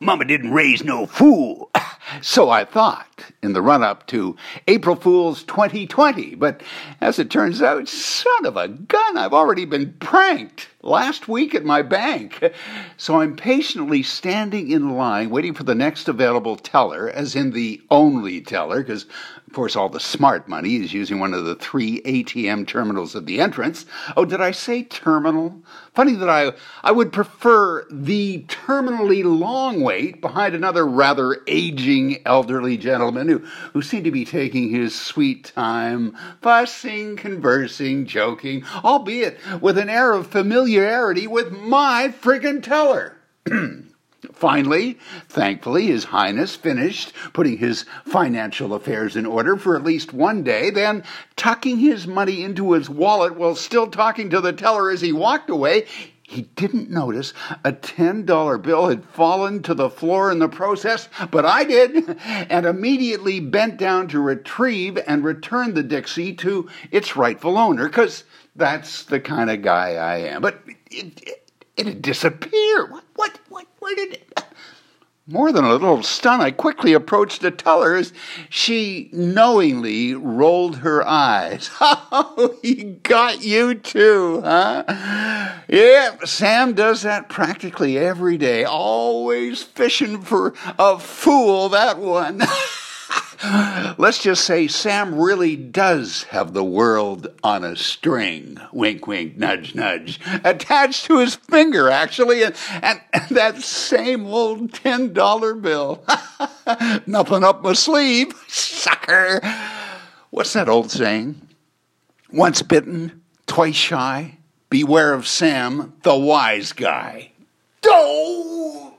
Mama didn't raise no fool. So I thought in the run up to April Fool's 2020, but as it turns out, son of a gun, I've already been pranked last week at my bank. So I'm patiently standing in line waiting for the next available teller, as in the only teller, because of course all the smart money is using one of the three ATM terminals at the entrance. Oh, did I say terminal? Funny that I I would prefer the terminally long wait behind another rather aging elderly gentleman who, who seemed to be taking his sweet time, fussing, conversing, joking, albeit with an air of familiarity with my friggin' teller. Finally, thankfully, His Highness finished putting his financial affairs in order for at least one day, then tucking his money into his wallet while still talking to the teller as he walked away, he didn't notice a $10 bill had fallen to the floor in the process, but I did, and immediately bent down to retrieve and return the Dixie to its rightful owner, because that's the kind of guy I am. But it, it, it had disappeared. What, what, what, where did it? More than a little stunned, I quickly approached the teller as she knowingly rolled her eyes. Oh, he got you too, huh? Yeah, Sam does that practically every day. Always fishing for a fool, that one. Let's just say Sam really does have the world on a string. Wink, wink, nudge, nudge. Attached to his finger, actually, and, and, and that same old $10 bill. Nothing up my sleeve, sucker. What's that old saying? Once bitten, twice shy. Beware of Sam, the wise guy. Oh!